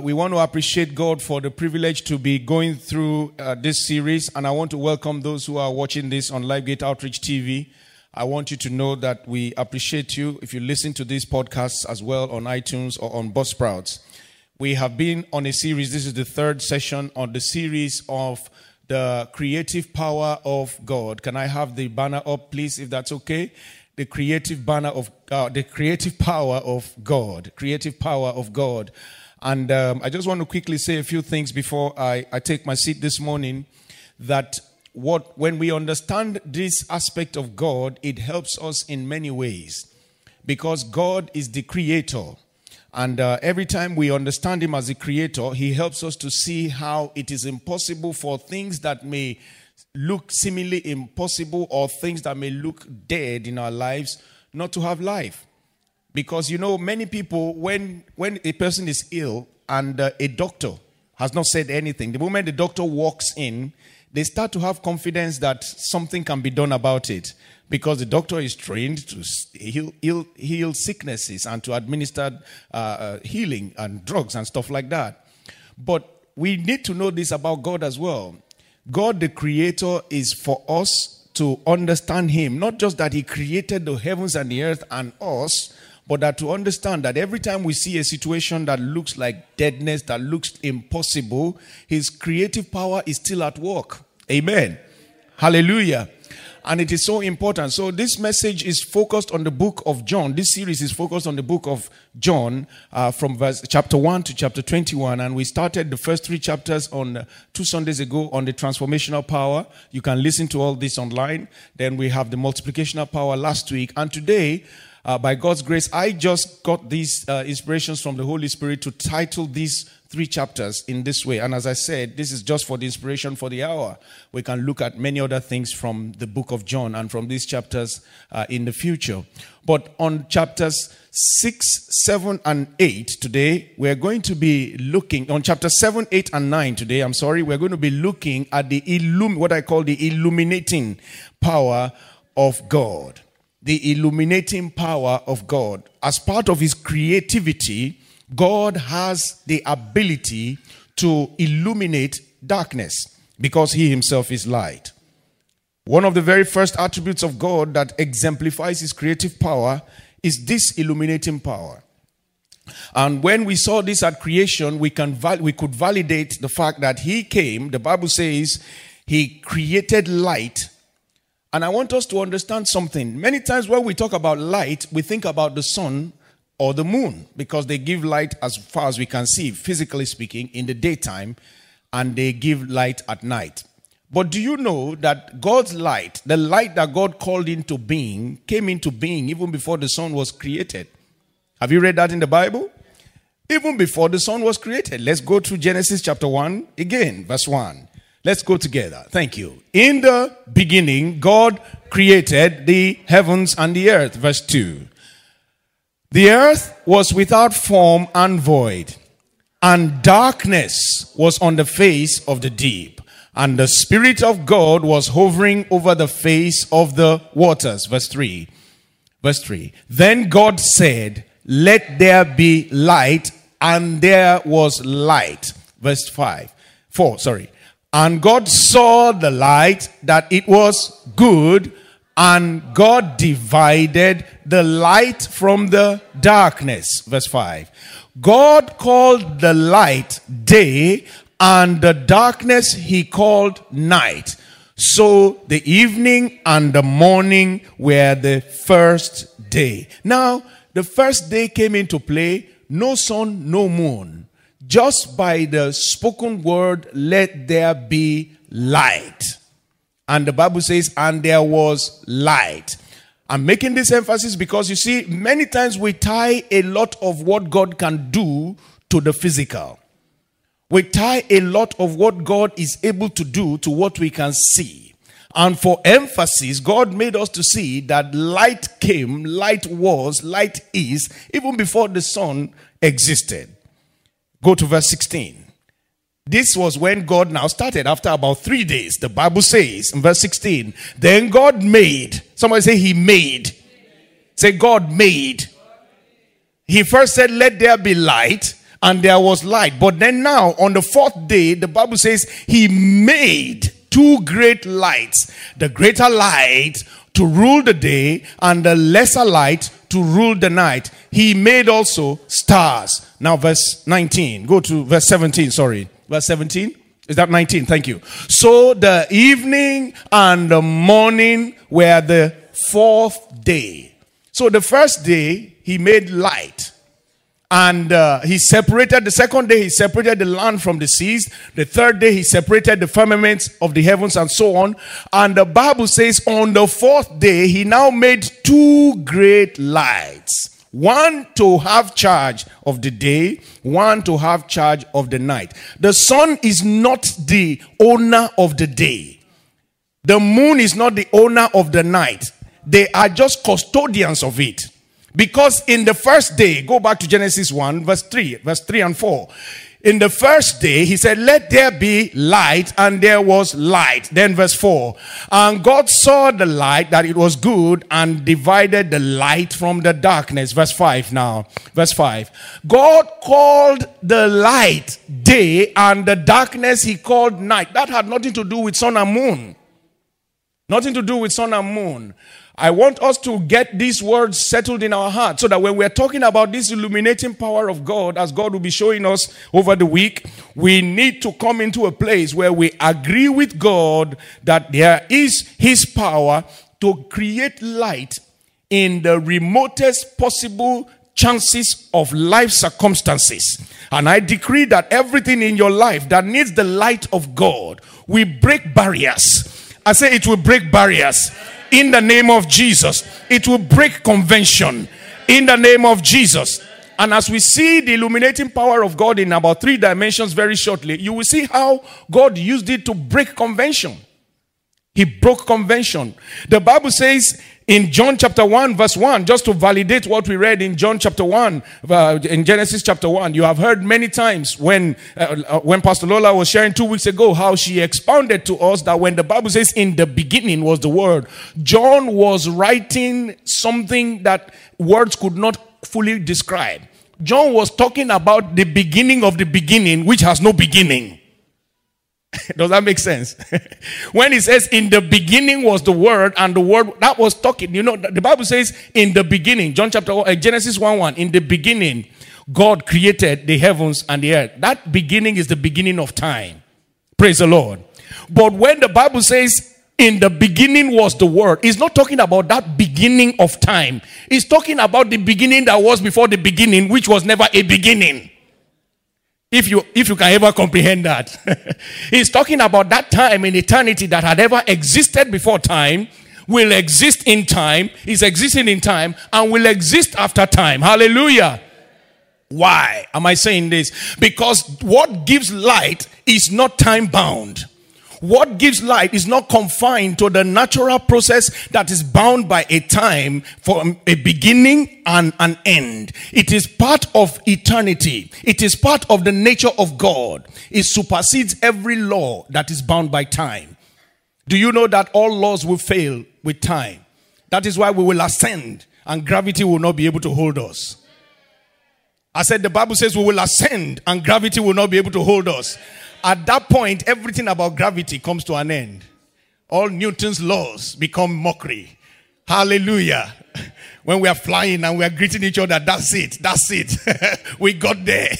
Uh, we want to appreciate God for the privilege to be going through uh, this series, and I want to welcome those who are watching this on LifeGate Outreach TV. I want you to know that we appreciate you if you listen to these podcasts as well on iTunes or on Buzzsprouts. We have been on a series, this is the third session on the series of the creative power of God. Can I have the banner up, please, if that's okay? The creative banner of uh, the creative power of God. Creative power of God. And um, I just want to quickly say a few things before I, I take my seat this morning. That what when we understand this aspect of God, it helps us in many ways, because God is the creator. And uh, every time we understand Him as a creator, He helps us to see how it is impossible for things that may look seemingly impossible or things that may look dead in our lives not to have life. Because you know, many people, when, when a person is ill and uh, a doctor has not said anything, the moment the doctor walks in, they start to have confidence that something can be done about it because the doctor is trained to heal, heal, heal sicknesses and to administer uh, uh, healing and drugs and stuff like that. But we need to know this about God as well. God, the creator, is for us to understand Him. Not just that He created the heavens and the earth and us, but that to understand that every time we see a situation that looks like deadness, that looks impossible, his creative power is still at work. Amen. Hallelujah. And it is so important. So, this message is focused on the book of John. This series is focused on the book of John uh, from verse chapter 1 to chapter 21. And we started the first three chapters on uh, two Sundays ago on the transformational power. You can listen to all this online. Then we have the multiplicational power last week. And today, uh, by God's grace, I just got these uh, inspirations from the Holy Spirit to title these three chapters in this way. And as I said, this is just for the inspiration for the hour. We can look at many other things from the book of John and from these chapters uh, in the future. But on chapters 6, 7, and 8 today, we're going to be looking, on chapter 7, 8, and 9 today, I'm sorry, we're going to be looking at the illum, what I call the illuminating power of God the illuminating power of God. As part of his creativity, God has the ability to illuminate darkness because he himself is light. One of the very first attributes of God that exemplifies his creative power is this illuminating power. And when we saw this at creation, we, can val- we could validate the fact that he came, the Bible says, he created light and I want us to understand something. Many times when we talk about light, we think about the sun or the moon because they give light as far as we can see, physically speaking, in the daytime, and they give light at night. But do you know that God's light, the light that God called into being, came into being even before the sun was created? Have you read that in the Bible? Even before the sun was created. Let's go to Genesis chapter 1 again, verse 1. Let's go together. Thank you. In the beginning, God created the heavens and the earth. Verse 2. The earth was without form and void, and darkness was on the face of the deep, and the Spirit of God was hovering over the face of the waters. Verse 3. Verse 3. Then God said, Let there be light, and there was light. Verse 5. 4, sorry. And God saw the light that it was good, and God divided the light from the darkness. Verse 5. God called the light day, and the darkness he called night. So the evening and the morning were the first day. Now, the first day came into play no sun, no moon just by the spoken word, let there be light. And the Bible says, and there was light. I'm making this emphasis because you see, many times we tie a lot of what God can do to the physical. We tie a lot of what God is able to do to what we can see. And for emphasis, God made us to see that light came, light was, light is, even before the sun existed. Go to verse 16. This was when God now started after about three days. The Bible says in verse 16, then God made. Somebody say, He made. Say, God made. He first said, Let there be light. and there was light. But then now, on the fourth day, the Bible says he made two great lights the greater light to rule the day, and the lesser light to rule the night. He made also stars. Now, verse 19. Go to verse 17, sorry. Verse 17. Is that 19? Thank you. So the evening and the morning were the fourth day. So the first day, he made light and uh, he separated the second day he separated the land from the seas the third day he separated the firmaments of the heavens and so on and the bible says on the fourth day he now made two great lights one to have charge of the day one to have charge of the night. The sun is not the owner of the day. The moon is not the owner of the night. They are just custodians of it. Because in the first day, go back to Genesis 1, verse 3, verse 3 and 4. In the first day, he said, Let there be light, and there was light. Then, verse 4. And God saw the light that it was good and divided the light from the darkness. Verse 5 now. Verse 5. God called the light day, and the darkness he called night. That had nothing to do with sun and moon. Nothing to do with sun and moon. I want us to get these words settled in our heart so that when we're talking about this illuminating power of God, as God will be showing us over the week, we need to come into a place where we agree with God that there is His power to create light in the remotest possible chances of life circumstances. And I decree that everything in your life that needs the light of God will break barriers. I say it will break barriers in the name of Jesus. It will break convention in the name of Jesus. And as we see the illuminating power of God in about three dimensions very shortly, you will see how God used it to break convention. He broke convention. The Bible says in John chapter 1, verse 1, just to validate what we read in John chapter 1, uh, in Genesis chapter 1, you have heard many times when, uh, uh, when Pastor Lola was sharing two weeks ago how she expounded to us that when the Bible says in the beginning was the word, John was writing something that words could not fully describe. John was talking about the beginning of the beginning, which has no beginning. Does that make sense? when he says, In the beginning was the word, and the word that was talking, you know, the Bible says, In the beginning, John chapter uh, Genesis 1 1, in the beginning, God created the heavens and the earth. That beginning is the beginning of time. Praise the Lord. But when the Bible says, in the beginning was the word. It's not talking about that beginning of time. It's talking about the beginning that was before the beginning, which was never a beginning. If you, if you can ever comprehend that. He's talking about that time in eternity that had ever existed before time, will exist in time, is existing in time, and will exist after time. Hallelujah. Why am I saying this? Because what gives light is not time bound. What gives life is not confined to the natural process that is bound by a time for a beginning and an end. It is part of eternity. It is part of the nature of God. It supersedes every law that is bound by time. Do you know that all laws will fail with time? That is why we will ascend and gravity will not be able to hold us. I said the Bible says we will ascend and gravity will not be able to hold us. At that point, everything about gravity comes to an end. All Newton's laws become mockery. Hallelujah. When we are flying and we are greeting each other, that's it. That's it. we got there.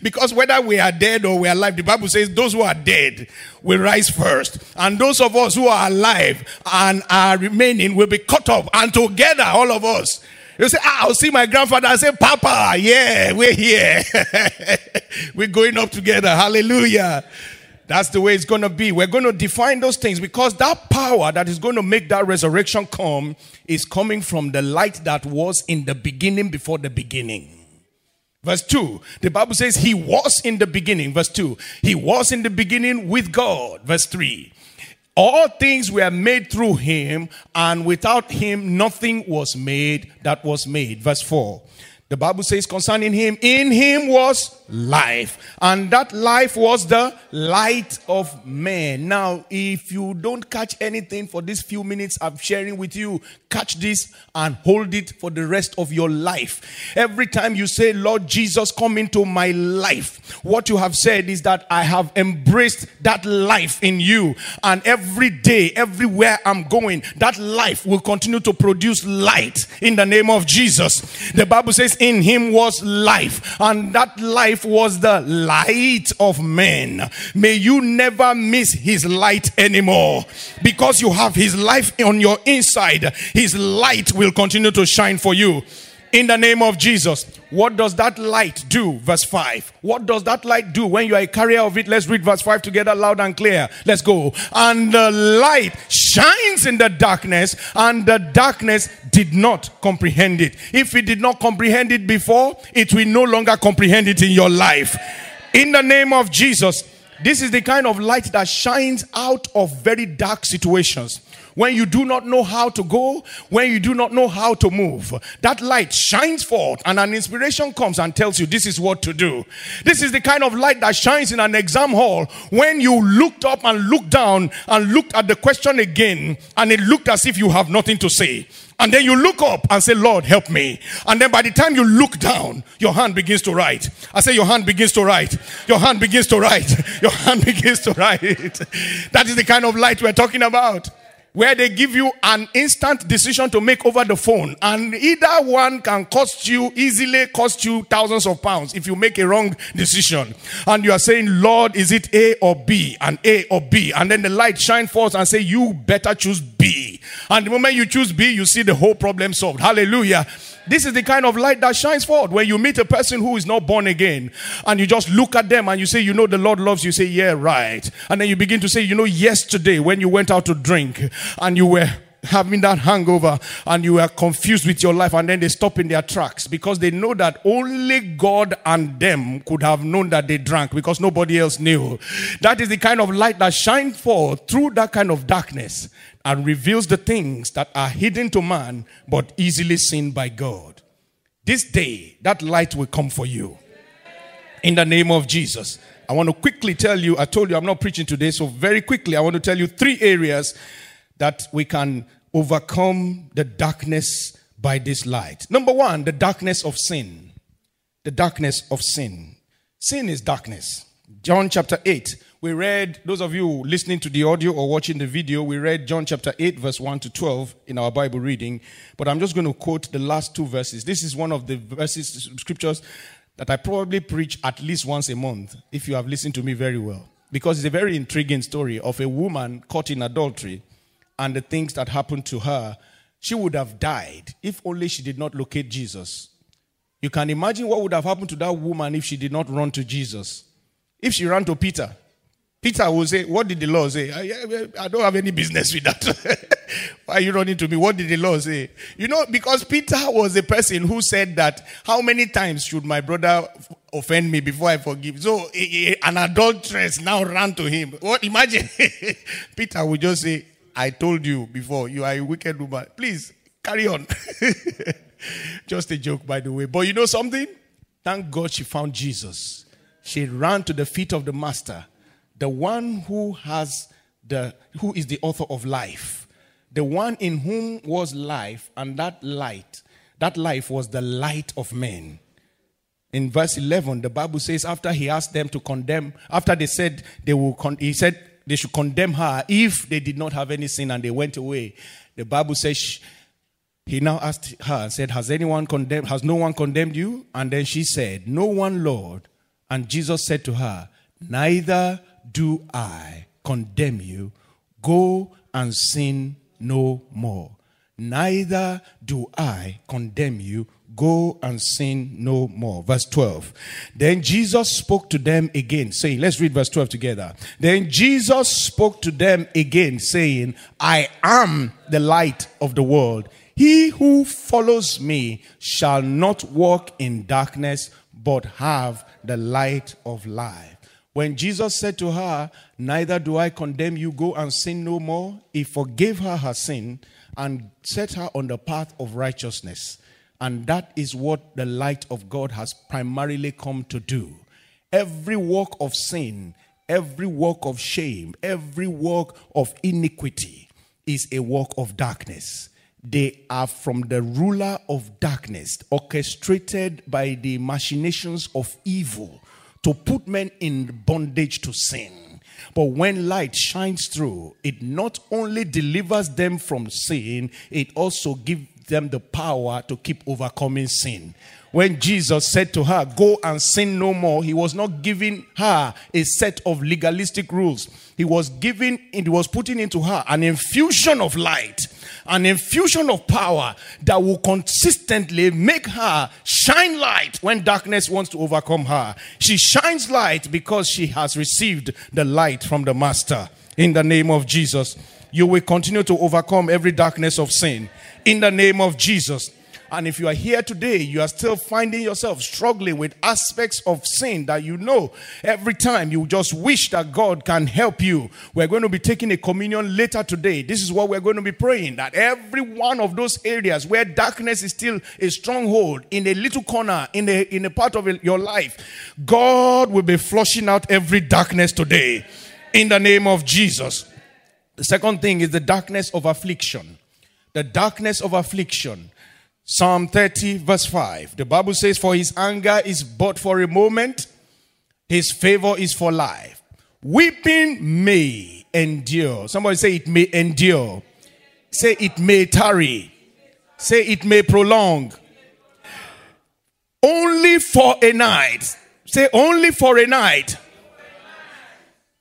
Because whether we are dead or we are alive, the Bible says those who are dead will rise first. And those of us who are alive and are remaining will be caught up. And together, all of us, you say, ah, I'll see my grandfather. I say, Papa, yeah, we're here. we're going up together. Hallelujah. That's the way it's going to be. We're going to define those things because that power that is going to make that resurrection come is coming from the light that was in the beginning before the beginning. Verse 2, the Bible says he was in the beginning. Verse 2, he was in the beginning with God. Verse 3, all things were made through him, and without him nothing was made that was made. Verse 4. The Bible says concerning him, in him was life, and that life was the light of men. Now, if you don't catch anything for these few minutes I'm sharing with you, catch this and hold it for the rest of your life. Every time you say, Lord Jesus, come into my life, what you have said is that I have embraced that life in you, and every day, everywhere I'm going, that life will continue to produce light in the name of Jesus. The Bible says, in him was life, and that life was the light of men. May you never miss his light anymore because you have his life on your inside. His light will continue to shine for you in the name of Jesus. What does that light do? Verse 5. What does that light do when you are a carrier of it? Let's read verse 5 together loud and clear. Let's go. And the light shines in the darkness, and the darkness did not comprehend it. If it did not comprehend it before, it will no longer comprehend it in your life. In the name of Jesus. This is the kind of light that shines out of very dark situations when you do not know how to go, when you do not know how to move, that light shines forth and an inspiration comes and tells you this is what to do. This is the kind of light that shines in an exam hall when you looked up and looked down and looked at the question again and it looked as if you have nothing to say. And then you look up and say, Lord, help me. And then by the time you look down, your hand begins to write. I say, Your hand begins to write. Your hand begins to write. Your hand begins to write. that is the kind of light we're talking about where they give you an instant decision to make over the phone. And either one can cost you easily cost you thousands of pounds if you make a wrong decision. And you are saying lord is it a or b? And a or b? And then the light shine forth and say you better choose b. And the moment you choose b you see the whole problem solved. Hallelujah. This is the kind of light that shines forth when you meet a person who is not born again and you just look at them and you say, You know, the Lord loves you. Say, Yeah, right. And then you begin to say, You know, yesterday when you went out to drink and you were having that hangover and you are confused with your life and then they stop in their tracks because they know that only God and them could have known that they drank because nobody else knew. That is the kind of light that shines forth through that kind of darkness and reveals the things that are hidden to man but easily seen by God. This day, that light will come for you. In the name of Jesus. I want to quickly tell you, I told you I'm not preaching today, so very quickly, I want to tell you three areas that we can overcome the darkness by this light. Number one, the darkness of sin. The darkness of sin. Sin is darkness. John chapter 8 we read, those of you listening to the audio or watching the video, we read John chapter 8, verse 1 to 12 in our Bible reading. But I'm just going to quote the last two verses. This is one of the verses, scriptures that I probably preach at least once a month, if you have listened to me very well. Because it's a very intriguing story of a woman caught in adultery and the things that happened to her. She would have died if only she did not locate Jesus. You can imagine what would have happened to that woman if she did not run to Jesus. If she ran to Peter, Peter will say, What did the law say? I, I don't have any business with that. Why are you running to me? What did the law say? You know, because Peter was the person who said that, How many times should my brother offend me before I forgive? So an adulteress now ran to him. What? Imagine. Peter would just say, I told you before, you are a wicked woman. Please carry on. just a joke, by the way. But you know something? Thank God she found Jesus. She ran to the feet of the master the one who has the who is the author of life the one in whom was life and that light that life was the light of men in verse 11 the bible says after he asked them to condemn after they said they will con- he said they should condemn her if they did not have any sin and they went away the bible says he now asked her and said has anyone condemned has no one condemned you and then she said no one lord and jesus said to her neither do I condemn you. Go and sin no more. Neither do I condemn you. Go and sin no more. Verse 12. Then Jesus spoke to them again, saying, Let's read verse 12 together. Then Jesus spoke to them again, saying, I am the light of the world. He who follows me shall not walk in darkness, but have the light of life. When Jesus said to her, Neither do I condemn you, go and sin no more, he forgave her her sin and set her on the path of righteousness. And that is what the light of God has primarily come to do. Every work of sin, every work of shame, every work of iniquity is a work of darkness. They are from the ruler of darkness, orchestrated by the machinations of evil to put men in bondage to sin. But when light shines through, it not only delivers them from sin, it also gives them the power to keep overcoming sin. When Jesus said to her, Go and sin no more, he was not giving her a set of legalistic rules. He was giving, he was putting into her an infusion of light, an infusion of power that will consistently make her shine light when darkness wants to overcome her. She shines light because she has received the light from the Master. In the name of Jesus, you will continue to overcome every darkness of sin. In the name of Jesus. And if you are here today, you are still finding yourself struggling with aspects of sin that you know every time you just wish that God can help you. We're going to be taking a communion later today. This is what we're going to be praying that every one of those areas where darkness is still a stronghold in a little corner, in a, in a part of your life, God will be flushing out every darkness today in the name of Jesus. The second thing is the darkness of affliction. The darkness of affliction. Psalm 30, verse 5. The Bible says, For his anger is but for a moment, his favor is for life. Weeping may endure. Somebody say it may endure. Say it may tarry. Say it may prolong. Only for a night. Say only for a night.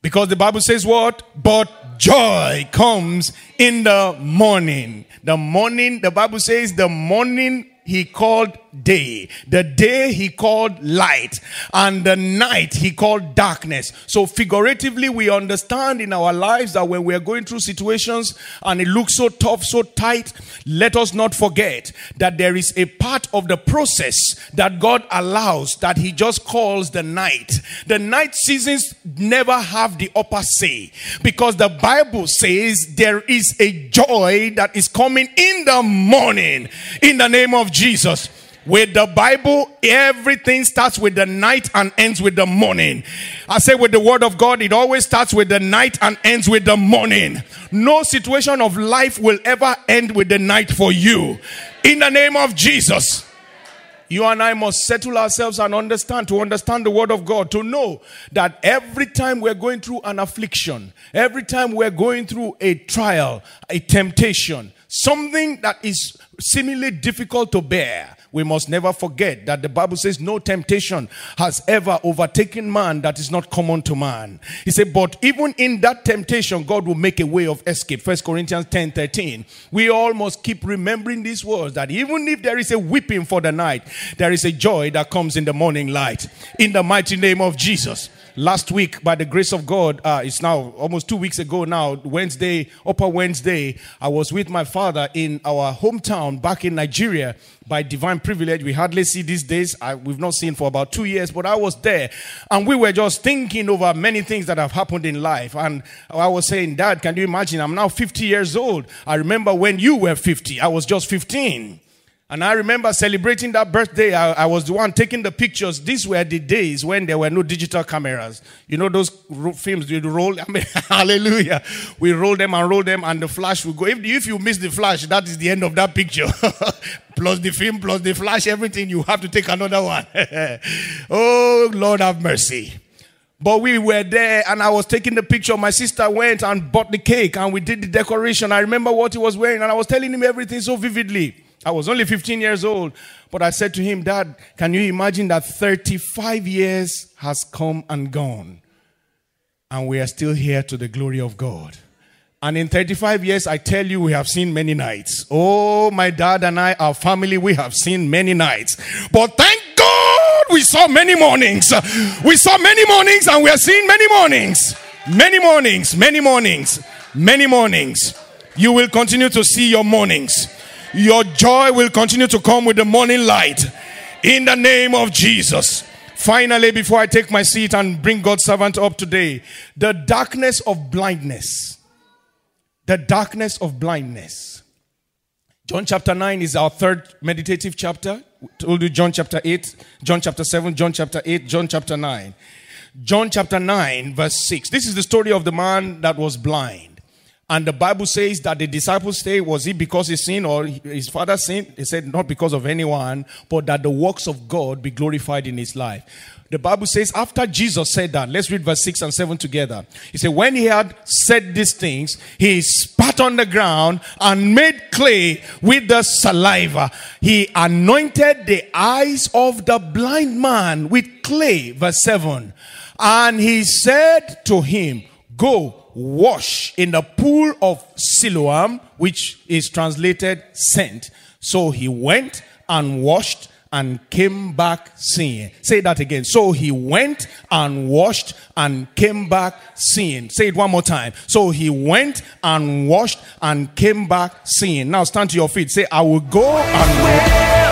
Because the Bible says what? But joy comes in the morning. The morning, the Bible says, the morning he called day. The day he called light. And the night he called darkness. So figuratively, we understand in our lives that when we are going through situations and it looks so tough, so tight, let us not forget that there is a part of the process that God allows that he just calls the night. The night seasons never have the upper say because the Bible says there is a joy that is coming in the morning in the name of Jesus. With the Bible, everything starts with the night and ends with the morning. I say with the word of God, it always starts with the night and ends with the morning. No situation of life will ever end with the night for you. In the name of Jesus. You and I must settle ourselves and understand, to understand the word of God, to know that every time we're going through an affliction, every time we're going through a trial, a temptation, something that is seemingly difficult to bear, we must never forget that the Bible says no temptation has ever overtaken man that is not common to man. He said, but even in that temptation, God will make a way of escape. First Corinthians 10 13. We all must keep remembering these words that even if there is a weeping for the night, there is a joy that comes in the morning light. In the mighty name of Jesus last week, by the grace of God, uh, it's now almost two weeks ago now, Wednesday, Upper Wednesday, I was with my father in our hometown back in Nigeria by divine privilege. We hardly see these days. I, we've not seen for about two years, but I was there and we were just thinking over many things that have happened in life. And I was saying, Dad, can you imagine? I'm now 50 years old. I remember when you were 50, I was just 15. And I remember celebrating that birthday. I, I, was the one taking the pictures. These were the days when there were no digital cameras. You know those films you roll. I mean, hallelujah. We roll them and roll them, and the flash will go. If, if you miss the flash, that is the end of that picture. plus the film, plus the flash, everything. You have to take another one. oh Lord, have mercy. But we were there and I was taking the picture. My sister went and bought the cake and we did the decoration. I remember what he was wearing and I was telling him everything so vividly. I was only 15 years old, but I said to him, Dad, can you imagine that 35 years has come and gone, and we are still here to the glory of God? And in 35 years, I tell you, we have seen many nights. Oh, my dad and I, our family, we have seen many nights. But thank God we saw many mornings. We saw many mornings and we are seeing many mornings. Many mornings, many mornings, many mornings. You will continue to see your mornings. Your joy will continue to come with the morning light. In the name of Jesus. Finally, before I take my seat and bring God's servant up today, the darkness of blindness. The darkness of blindness. John chapter 9 is our third meditative chapter. We told you John chapter 8, John chapter 7, John chapter 8, John chapter 9. John chapter 9, verse 6. This is the story of the man that was blind. And the Bible says that the disciples say, was it because he sinned or his father sinned? He said, not because of anyone, but that the works of God be glorified in his life. The Bible says, after Jesus said that, let's read verse 6 and 7 together. He said, When he had said these things, he spat on the ground and made clay with the saliva. He anointed the eyes of the blind man with clay. Verse 7. And he said to him, Go wash in the pool of Siloam, which is translated sent. So he went and washed and came back seeing. Say that again. So he went and washed and came back seeing. Say it one more time. So he went and washed and came back seeing. Now stand to your feet. Say, I will go and